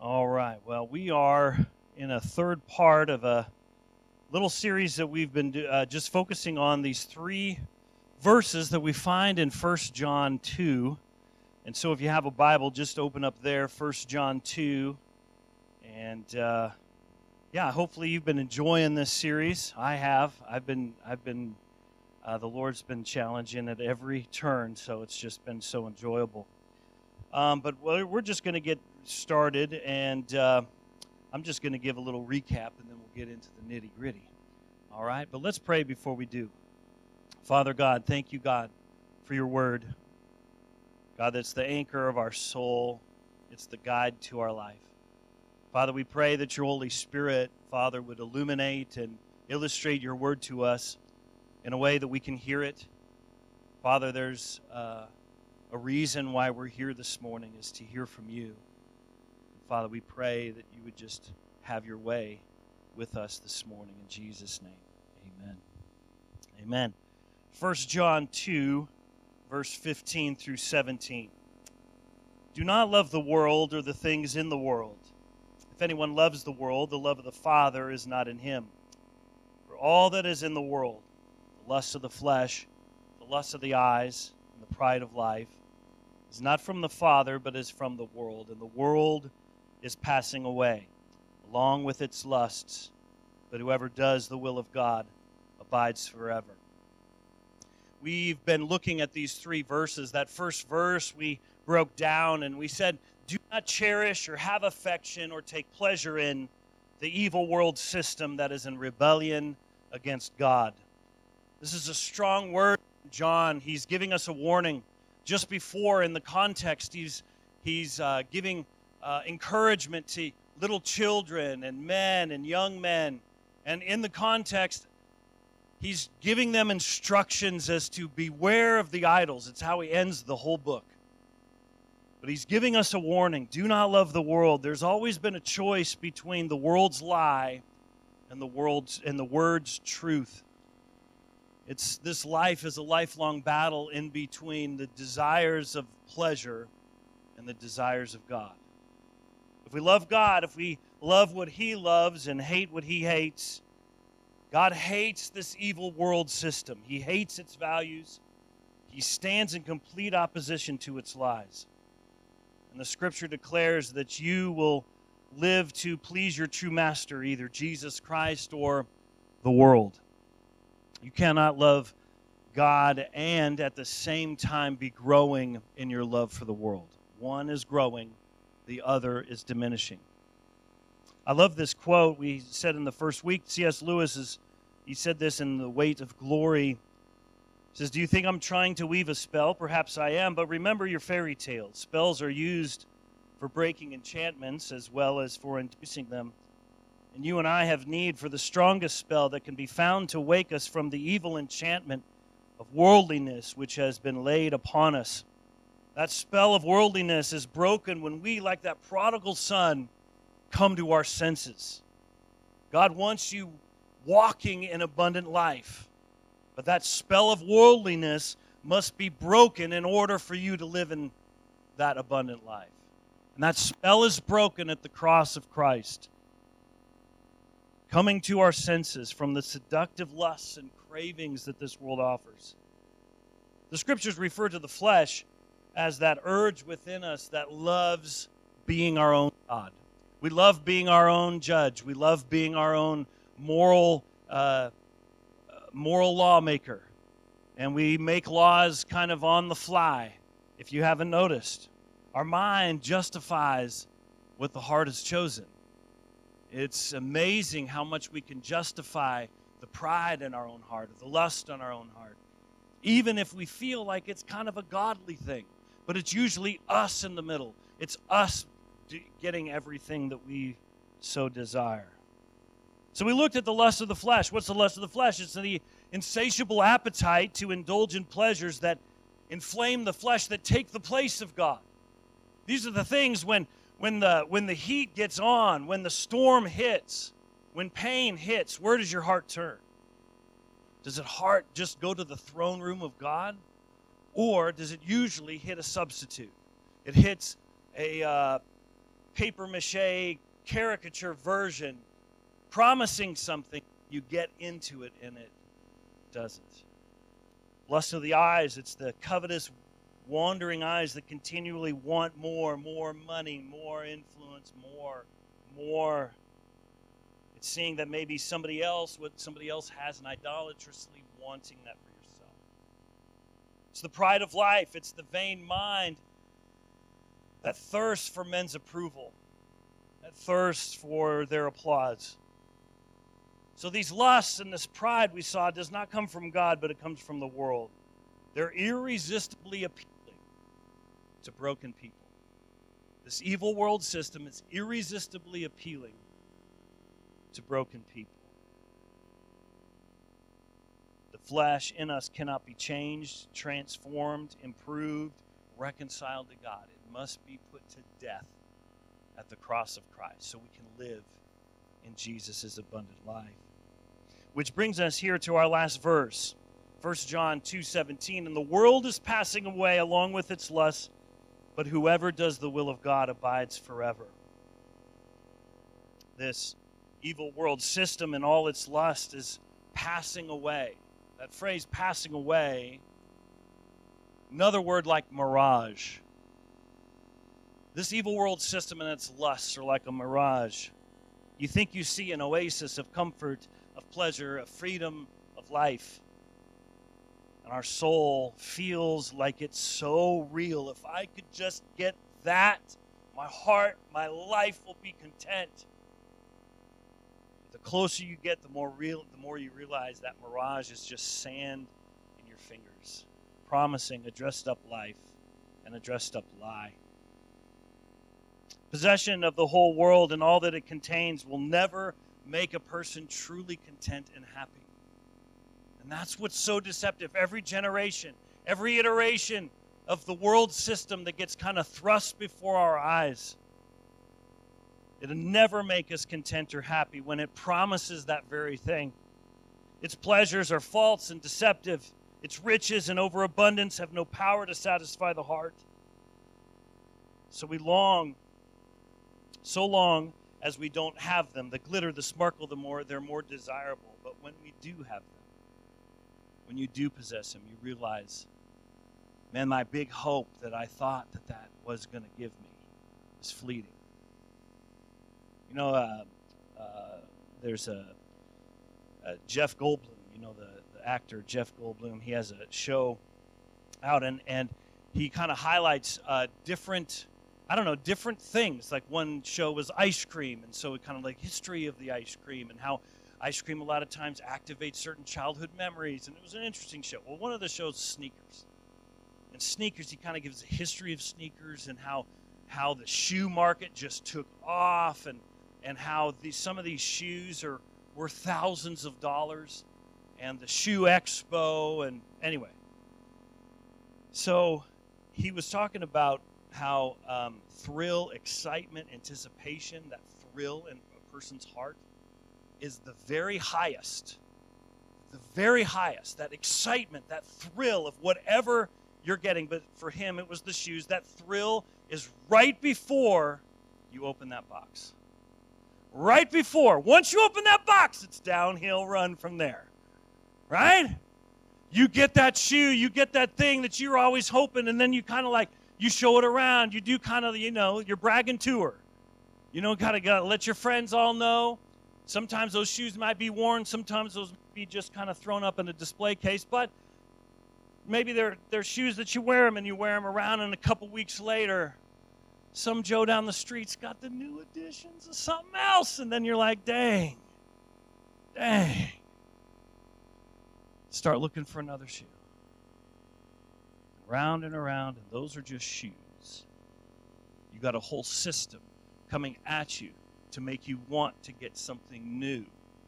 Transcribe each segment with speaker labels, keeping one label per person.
Speaker 1: All right. Well, we are in a third part of a little series that we've been uh, just focusing on these three verses that we find in First John 2. And so if you have a Bible, just open up there, First John 2. And uh, yeah, hopefully you've been enjoying this series. I have. I've been, I've been, uh, the Lord's been challenging at every turn, so it's just been so enjoyable. Um, but we're just going to get started, and uh, I'm just going to give a little recap, and then we'll get into the nitty gritty. All right? But let's pray before we do. Father God, thank you, God, for your word. God, that's the anchor of our soul, it's the guide to our life. Father, we pray that your Holy Spirit, Father, would illuminate and illustrate your word to us in a way that we can hear it. Father, there's. Uh, a reason why we're here this morning is to hear from you. Father, we pray that you would just have your way with us this morning in Jesus' name. Amen. Amen. 1 John 2, verse 15 through 17. Do not love the world or the things in the world. If anyone loves the world, the love of the Father is not in him. For all that is in the world, the lust of the flesh, the lust of the eyes, and the pride of life, is not from the Father, but is from the world. And the world is passing away, along with its lusts. But whoever does the will of God abides forever. We've been looking at these three verses. That first verse we broke down and we said, Do not cherish or have affection or take pleasure in the evil world system that is in rebellion against God. This is a strong word, John. He's giving us a warning just before in the context he's he's uh, giving uh, encouragement to little children and men and young men. And in the context he's giving them instructions as to beware of the idols. It's how he ends the whole book. But he's giving us a warning. Do not love the world. There's always been a choice between the world's lie and the world's and the word's truth. It's this life is a lifelong battle in between the desires of pleasure and the desires of God. If we love God, if we love what He loves and hate what He hates, God hates this evil world system. He hates its values. He stands in complete opposition to its lies. And the scripture declares that you will live to please your true master, either Jesus Christ or the world. You cannot love God and at the same time be growing in your love for the world. One is growing, the other is diminishing. I love this quote we said in the first week. C.S. Lewis is he said this in The Weight of Glory. He says, Do you think I'm trying to weave a spell? Perhaps I am, but remember your fairy tales. Spells are used for breaking enchantments as well as for inducing them. And you and I have need for the strongest spell that can be found to wake us from the evil enchantment of worldliness which has been laid upon us. That spell of worldliness is broken when we, like that prodigal son, come to our senses. God wants you walking in abundant life. But that spell of worldliness must be broken in order for you to live in that abundant life. And that spell is broken at the cross of Christ coming to our senses from the seductive lusts and cravings that this world offers. The scriptures refer to the flesh as that urge within us that loves being our own God. We love being our own judge. We love being our own moral, uh, moral lawmaker. And we make laws kind of on the fly, if you haven't noticed. Our mind justifies what the heart has chosen. It's amazing how much we can justify the pride in our own heart, the lust in our own heart, even if we feel like it's kind of a godly thing. But it's usually us in the middle. It's us getting everything that we so desire. So we looked at the lust of the flesh. What's the lust of the flesh? It's the insatiable appetite to indulge in pleasures that inflame the flesh that take the place of God. These are the things when when the when the heat gets on, when the storm hits, when pain hits, where does your heart turn? Does it heart just go to the throne room of God? Or does it usually hit a substitute? It hits a uh, paper mache caricature version promising something, you get into it and it doesn't. Lust of the eyes, it's the covetous, wandering eyes that continually want more, more money, more influence, more, more. It's seeing that maybe somebody else, what somebody else has, and idolatrously wanting that for yourself. It's the pride of life, it's the vain mind that thirsts for men's approval, that thirsts for their applause. So these lusts and this pride we saw does not come from God, but it comes from the world. They're irresistibly appealing to broken people. This evil world system is irresistibly appealing to broken people. The flesh in us cannot be changed, transformed, improved, reconciled to God. It must be put to death at the cross of Christ so we can live in Jesus' abundant life. Which brings us here to our last verse. 1 John 2:17 and the world is passing away along with its lusts but whoever does the will of God abides forever. This evil world system and all its lust is passing away. That phrase passing away another word like mirage. This evil world system and its lusts are like a mirage. You think you see an oasis of comfort, of pleasure, of freedom, of life and our soul feels like it's so real. If I could just get that, my heart, my life will be content. Closer you get, the more real, the more you realize that mirage is just sand in your fingers, promising a dressed up life and a dressed up lie. Possession of the whole world and all that it contains will never make a person truly content and happy. And that's what's so deceptive. Every generation, every iteration of the world system that gets kind of thrust before our eyes, it'll never make us content or happy when it promises that very thing. Its pleasures are false and deceptive. Its riches and overabundance have no power to satisfy the heart. So we long, so long as we don't have them. The glitter, the sparkle, the more they're more desirable. But when we do have them, when you do possess them, you realize, man, my big hope that I thought that that was going to give me is fleeting. You know, uh, uh, there's a, a, Jeff Goldblum, you know, the, the actor Jeff Goldblum. He has a show out, and, and he kind of highlights uh, different. I don't know, different things. Like one show was ice cream, and so it kind of like history of the ice cream and how ice cream a lot of times activates certain childhood memories, and it was an interesting show. Well, one of the shows, is sneakers, and sneakers, he kind of gives a history of sneakers and how how the shoe market just took off, and and how these some of these shoes are worth thousands of dollars, and the shoe expo, and anyway. So he was talking about how um, thrill, excitement, anticipation, that thrill in a person's heart is the very highest, the very highest, that excitement, that thrill of whatever you're getting. But for him, it was the shoes. That thrill is right before you open that box. Right before. Once you open that box, it's downhill run from there. Right? You get that shoe, you get that thing that you're always hoping, and then you kind of like, you show it around. You do kind of, you know, your bragging tour. You know, kind of got to let your friends all know. Sometimes those shoes might be worn, sometimes those might be just kind of thrown up in a display case, but maybe they're, they're shoes that you wear them and you wear them around, and a couple weeks later, some Joe down the street's got the new editions of something else, and then you're like, dang, dang. Start looking for another shoe. Round and around, and those are just shoes. You got a whole system coming at you to make you want to get something new.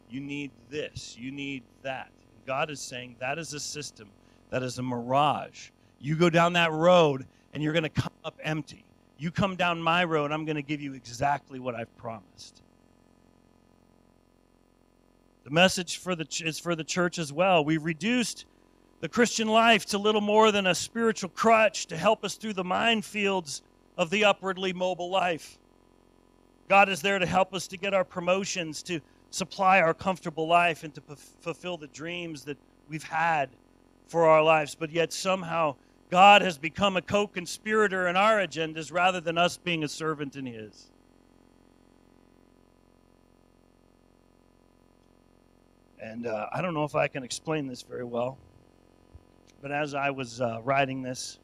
Speaker 1: You need this, you need that. God is saying that is a system, that is a mirage. You go down that road and you're going to come up empty. You come down my road, I'm going to give you exactly what I've promised. The message for the is for the church as well. We've reduced the Christian life to little more than a spiritual crutch to help us through the minefields of the upwardly mobile life. God is there to help us to get our promotions, to supply our comfortable life, and to p- fulfill the dreams that we've had for our lives. But yet, somehow, God has become a co conspirator in our agendas rather than us being a servant in His. And uh, I don't know if I can explain this very well, but as I was uh, writing this,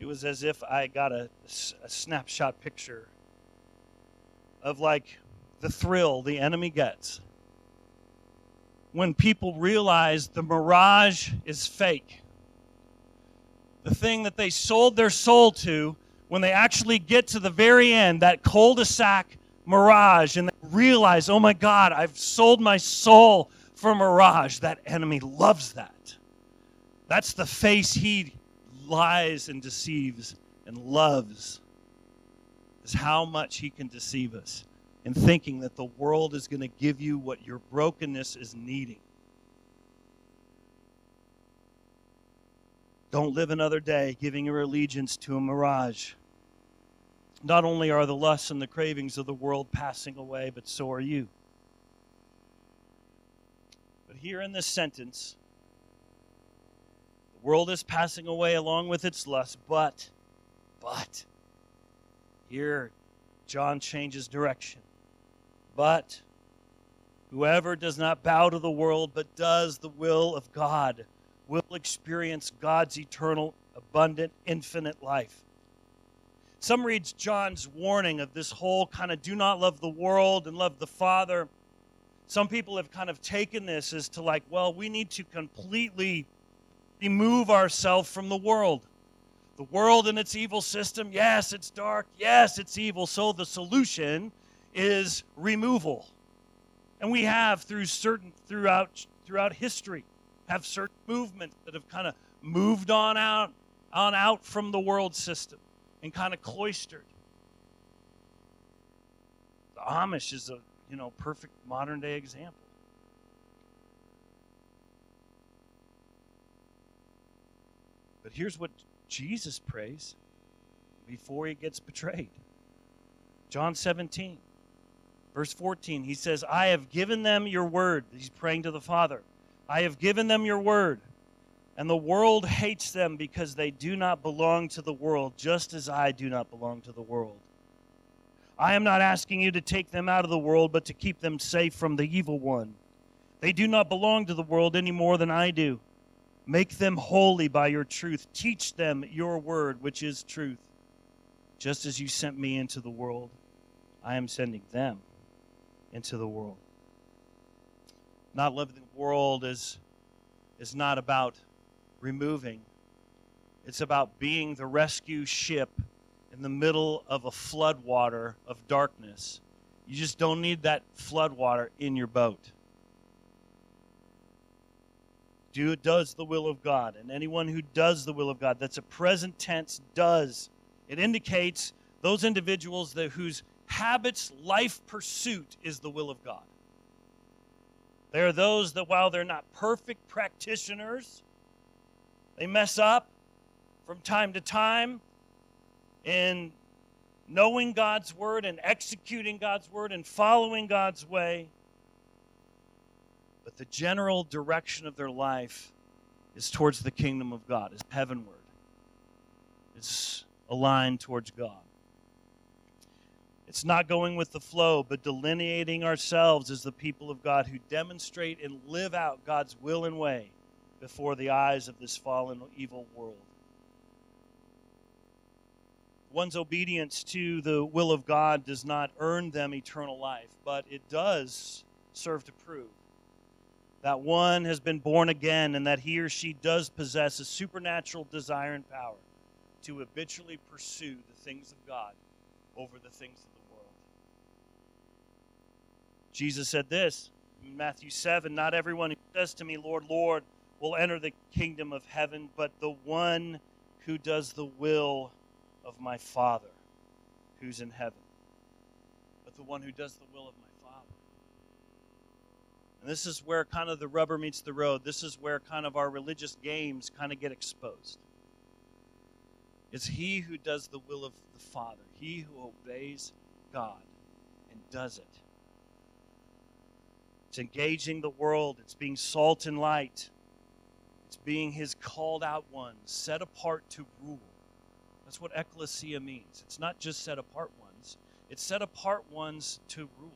Speaker 1: it was as if I got a, a snapshot picture of like the thrill the enemy gets when people realize the mirage is fake. The thing that they sold their soul to, when they actually get to the very end, that cul de sac mirage, and they realize, oh my God, I've sold my soul for mirage. That enemy loves that. That's the face he lies and deceives and loves is how much he can deceive us in thinking that the world is going to give you what your brokenness is needing. Don't live another day giving your allegiance to a mirage. Not only are the lusts and the cravings of the world passing away, but so are you. But here in this sentence, the world is passing away along with its lust, but, but, here John changes direction. But whoever does not bow to the world but does the will of God will experience God's eternal, abundant, infinite life. Some reads John's warning of this whole kind of do not love the world and love the Father. Some people have kind of taken this as to like, well, we need to completely remove ourselves from the world. The world and its evil system, yes, it's dark, yes, it's evil. So the solution is removal. And we have through certain throughout throughout history have certain movements that have kind of moved on out on out from the world system and kind of cloistered. The Amish is a you know perfect modern day example. But here's what Jesus prays before he gets betrayed. John 17, verse 14, he says, I have given them your word. He's praying to the Father. I have given them your word, and the world hates them because they do not belong to the world, just as I do not belong to the world. I am not asking you to take them out of the world, but to keep them safe from the evil one. They do not belong to the world any more than I do. Make them holy by your truth. Teach them your word, which is truth. Just as you sent me into the world, I am sending them into the world. Not living the world is, is not about removing, it's about being the rescue ship in the middle of a floodwater of darkness. You just don't need that floodwater in your boat do does the will of God. And anyone who does the will of God, that's a present tense does. It indicates those individuals that whose habits, life pursuit is the will of God. There are those that while they're not perfect practitioners, they mess up from time to time in knowing God's word and executing God's word and following God's way but the general direction of their life is towards the kingdom of God, is heavenward. It's aligned towards God. It's not going with the flow, but delineating ourselves as the people of God who demonstrate and live out God's will and way before the eyes of this fallen, evil world. One's obedience to the will of God does not earn them eternal life, but it does serve to prove that one has been born again and that he or she does possess a supernatural desire and power to habitually pursue the things of God over the things of. Jesus said this in Matthew 7 Not everyone who says to me, Lord, Lord, will enter the kingdom of heaven, but the one who does the will of my Father who's in heaven. But the one who does the will of my Father. And this is where kind of the rubber meets the road. This is where kind of our religious games kind of get exposed. It's he who does the will of the Father, he who obeys God and does it. It's engaging the world, it's being salt and light, it's being his called out ones, set apart to rule. That's what ecclesia means. It's not just set apart ones, it's set apart ones to rule.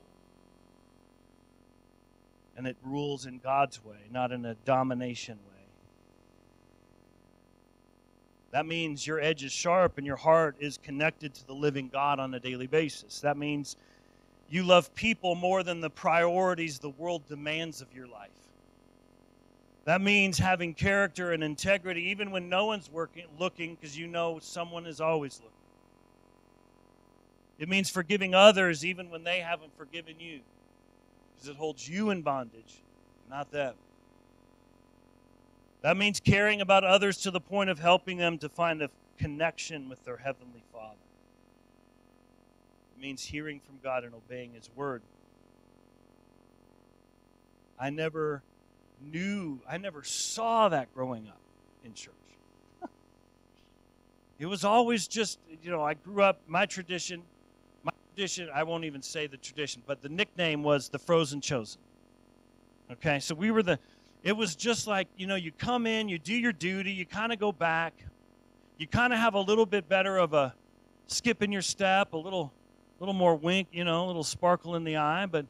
Speaker 1: And it rules in God's way, not in a domination way. That means your edge is sharp and your heart is connected to the living God on a daily basis. That means you love people more than the priorities the world demands of your life. That means having character and integrity even when no one's working, looking because you know someone is always looking. It means forgiving others even when they haven't forgiven you because it holds you in bondage, not them. That means caring about others to the point of helping them to find a connection with their Heavenly Father. It means hearing from God and obeying His Word. I never knew, I never saw that growing up in church. it was always just, you know, I grew up, my tradition, my tradition, I won't even say the tradition, but the nickname was the Frozen Chosen. Okay, so we were the, it was just like, you know, you come in, you do your duty, you kind of go back. You kind of have a little bit better of a skip in your step, a little little more wink, you know, a little sparkle in the eye, but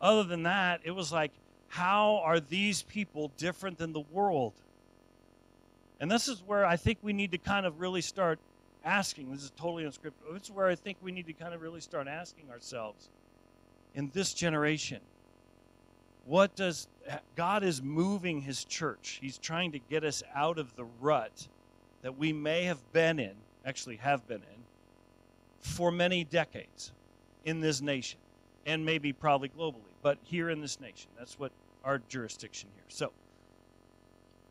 Speaker 1: other than that, it was like how are these people different than the world? And this is where I think we need to kind of really start asking. This is totally unscripted. This is where I think we need to kind of really start asking ourselves in this generation what does God is moving his church. He's trying to get us out of the rut that we may have been in, actually have been in, for many decades in this nation and maybe probably globally, but here in this nation. That's what our jurisdiction here. So,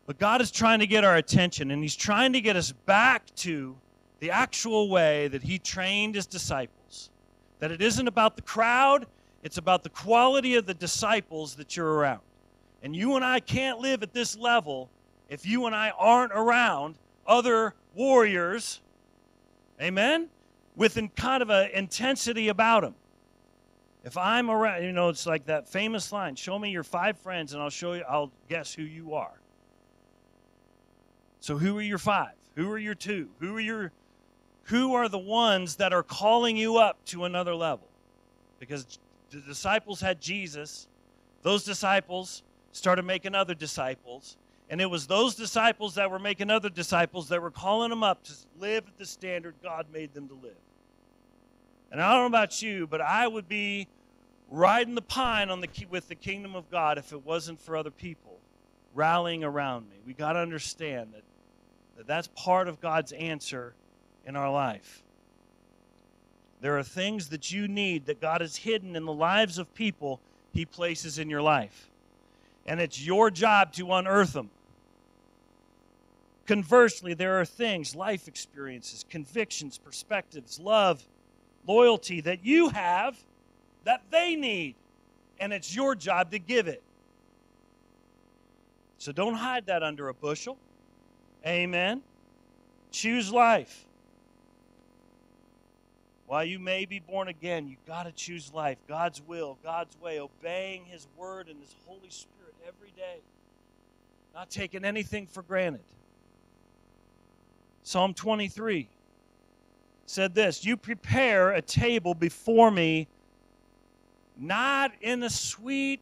Speaker 1: but God is trying to get our attention and he's trying to get us back to the actual way that he trained his disciples. That it isn't about the crowd, it's about the quality of the disciples that you're around. And you and I can't live at this level if you and I aren't around other warriors, amen, with kind of an intensity about him. If I'm around, you know, it's like that famous line show me your five friends and I'll show you, I'll guess who you are. So, who are your five? Who are your two? Who are your, who are the ones that are calling you up to another level? Because the disciples had Jesus. Those disciples started making other disciples. And it was those disciples that were making other disciples that were calling them up to live at the standard God made them to live. And I don't know about you, but I would be riding the pine on the, with the kingdom of God if it wasn't for other people rallying around me. We got to understand that, that that's part of God's answer in our life. There are things that you need that God has hidden in the lives of people He places in your life. And it's your job to unearth them. Conversely, there are things, life experiences, convictions, perspectives, love, loyalty that you have that they need. And it's your job to give it. So don't hide that under a bushel. Amen. Choose life. While you may be born again, you got to choose life, God's will, God's way, obeying His word and His Holy Spirit every day, not taking anything for granted. Psalm 23 said this You prepare a table before me, not in a sweet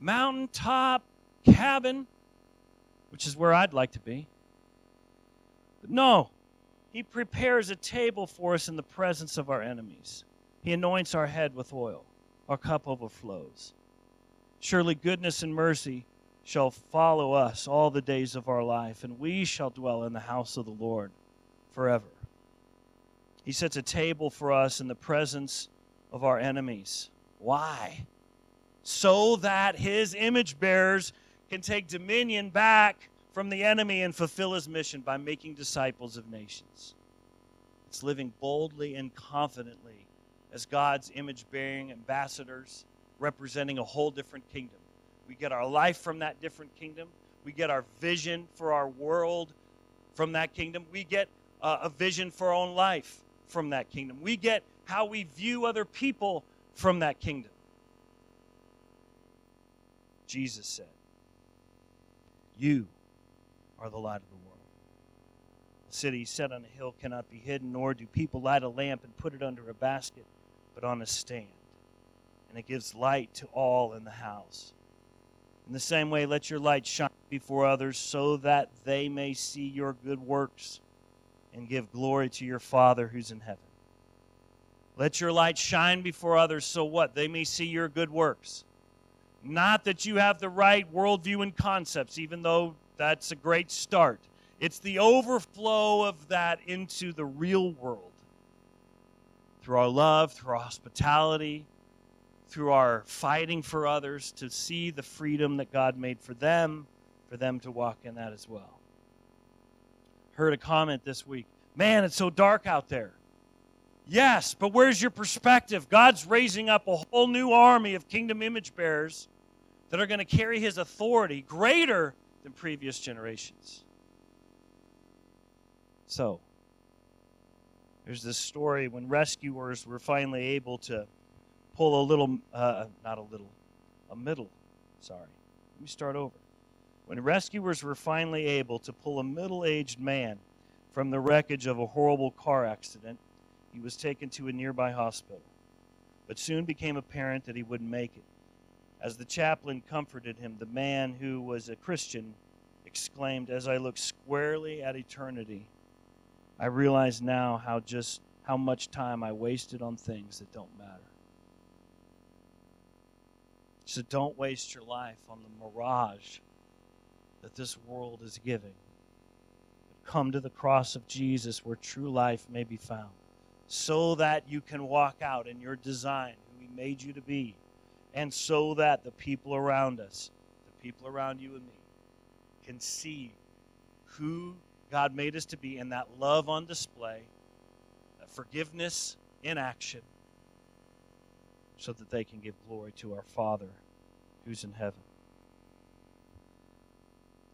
Speaker 1: mountaintop cabin, which is where I'd like to be. But no, he prepares a table for us in the presence of our enemies. He anoints our head with oil. Our cup overflows. Surely goodness and mercy shall follow us all the days of our life, and we shall dwell in the house of the Lord forever. He sets a table for us in the presence of our enemies. Why? so that his image bearers can take dominion back from the enemy and fulfill his mission by making disciples of nations. It's living boldly and confidently as God's image bearing ambassadors representing a whole different kingdom. We get our life from that different kingdom. We get our vision for our world from that kingdom. We get uh, a vision for our own life from that kingdom. We get how we view other people from that kingdom. Jesus said, You are the light of the world. The city set on a hill cannot be hidden, nor do people light a lamp and put it under a basket, but on a stand. And it gives light to all in the house. In the same way, let your light shine before others so that they may see your good works and give glory to your Father who's in heaven. Let your light shine before others so what? They may see your good works. Not that you have the right worldview and concepts, even though that's a great start. It's the overflow of that into the real world through our love, through our hospitality, through our fighting for others to see the freedom that God made for them, for them to walk in that as well. Heard a comment this week Man, it's so dark out there. Yes, but where's your perspective? God's raising up a whole new army of kingdom image bearers that are going to carry his authority greater than previous generations. So, there's this story when rescuers were finally able to pull a little, uh, not a little, a middle, sorry. Let me start over. When rescuers were finally able to pull a middle aged man from the wreckage of a horrible car accident, he was taken to a nearby hospital. But soon became apparent that he wouldn't make it. As the chaplain comforted him, the man who was a Christian exclaimed, As I look squarely at eternity, I realize now how just how much time I wasted on things that don't matter. So don't waste your life on the mirage that this world is giving. But come to the cross of Jesus where true life may be found, so that you can walk out in your design, who He made you to be, and so that the people around us, the people around you and me, can see who God made us to be and that love on display, that forgiveness in action so that they can give glory to our Father who's in heaven.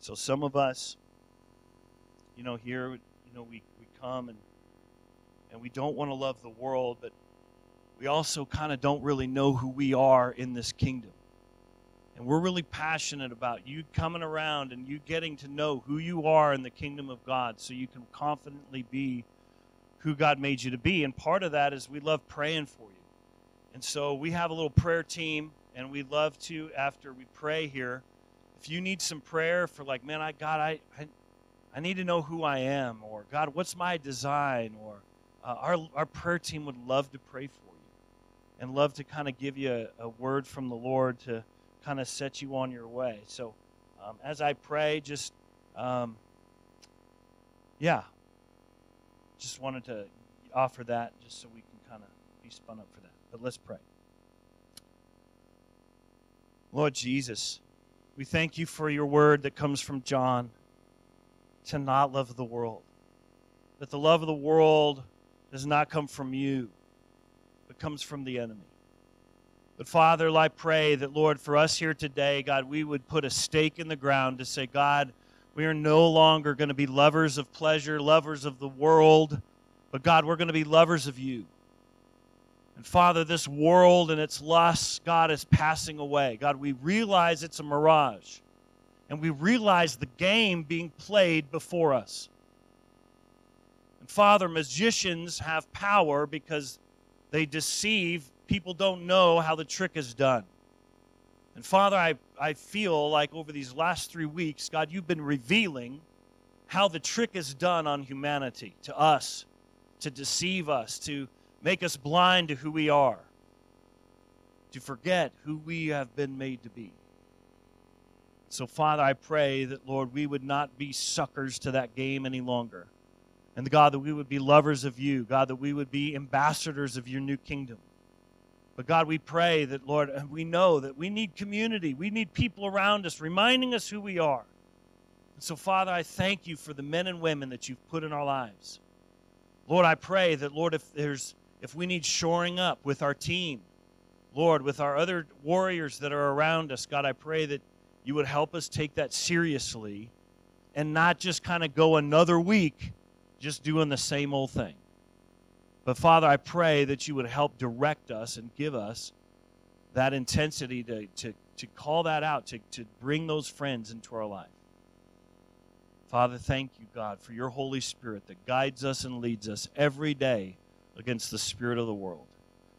Speaker 1: So some of us, you know, here, you know, we, we come and and we don't want to love the world, but we also kind of don't really know who we are in this kingdom. And we're really passionate about you coming around and you getting to know who you are in the kingdom of God so you can confidently be who God made you to be. And part of that is we love praying for you. And so we have a little prayer team, and we love to, after we pray here, if you need some prayer for like, man, I God, I, I, I need to know who I am, or God, what's my design, or uh, our our prayer team would love to pray for you, and love to kind of give you a, a, word from the Lord to kind of set you on your way. So, um, as I pray, just um, yeah, just wanted to offer that just so we can kind of be spun up for that. But let's pray. Lord Jesus, we thank you for your word that comes from John to not love the world. That the love of the world does not come from you, but comes from the enemy. But Father, I pray that, Lord, for us here today, God, we would put a stake in the ground to say, God, we are no longer going to be lovers of pleasure, lovers of the world, but God, we're going to be lovers of you. And Father, this world and its lusts, God, is passing away. God, we realize it's a mirage. And we realize the game being played before us. And Father, magicians have power because they deceive. People don't know how the trick is done. And Father, I, I feel like over these last three weeks, God, you've been revealing how the trick is done on humanity, to us, to deceive us, to make us blind to who we are, to forget who we have been made to be. So, Father, I pray that, Lord, we would not be suckers to that game any longer. And, God, that we would be lovers of you. God, that we would be ambassadors of your new kingdom. But God, we pray that, Lord, we know that we need community. We need people around us reminding us who we are. And so, Father, I thank you for the men and women that you've put in our lives. Lord, I pray that, Lord, if there's if we need shoring up with our team, Lord, with our other warriors that are around us, God, I pray that you would help us take that seriously and not just kind of go another week just doing the same old thing. But Father, I pray that you would help direct us and give us that intensity to, to, to call that out, to, to bring those friends into our life. Father, thank you, God, for your Holy Spirit that guides us and leads us every day against the spirit of the world.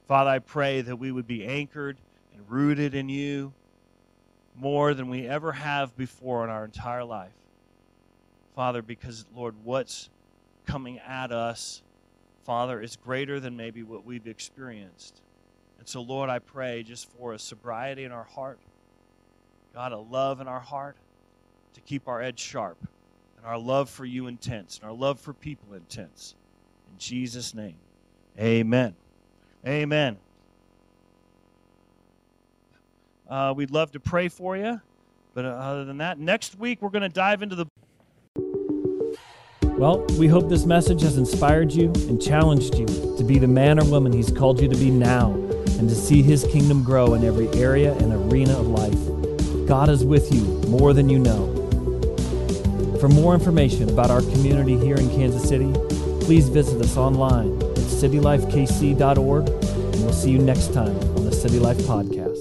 Speaker 1: Father, I pray that we would be anchored and rooted in you more than we ever have before in our entire life. Father, because, Lord, what's coming at us, Father, is greater than maybe what we've experienced. And so, Lord, I pray just for a sobriety in our heart, God, a love in our heart to keep our edge sharp, and our love for you intense, and our love for people intense. In Jesus' name, amen. Amen. Uh, we'd love to pray for you. But uh, other than that, next week we're going to dive into the.
Speaker 2: Well, we hope this message has inspired you and challenged you to be the man or woman He's called you to be now and to see His kingdom grow in every area and arena of life. God is with you more than you know. For more information about our community here in Kansas City, please visit us online citylifekc.org, and we'll see you next time on the City Life Podcast.